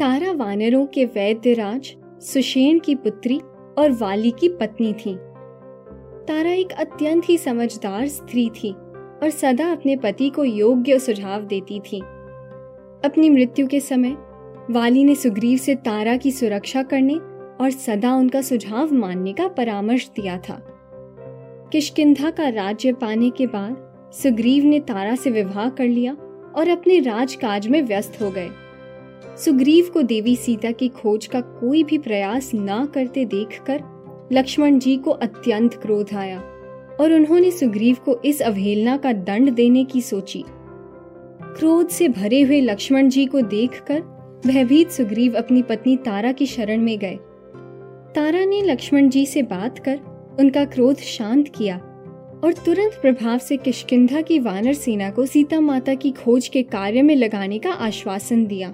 तारा वानरों के वैद्यराज सुशेन की पुत्री और वाली की पत्नी थी। तारा एक अत्यंत ही समझदार स्त्री थी और सदा अपने पति को योग्य सुझाव देती थी। अपनी मृत्यु के समय, वाली ने सुग्रीव से तारा की सुरक्षा करने और सदा उनका सुझाव मानने का परामर्श दिया था। किशकिंधा का राज्य पाने के बाद सुग्रीव ने तारा से विवाह कर लिया और अपने राजकाज में व्यस्त हो गए। सुग्रीव को देवी सीता की खोज का कोई भी प्रयास न करते देखकर लक्ष्मण जी को अत्यंत क्रोध आया और उन्होंने सुग्रीव को इस अवहेलना का दंड देने की सोची। क्रोध से भरे हुए लक्ष्मण जी को देखकर भयभीत सुग्रीव अपनी पत्नी तारा की शरण में गए। तारा ने लक्ष्मण जी से बात कर उनका क्रोध शांत किया और तुरंत प्रभाव से किशकिंधा की वानर सेना को सीता माता की खोज के कार्य में लगाने का आश्वासन दिया।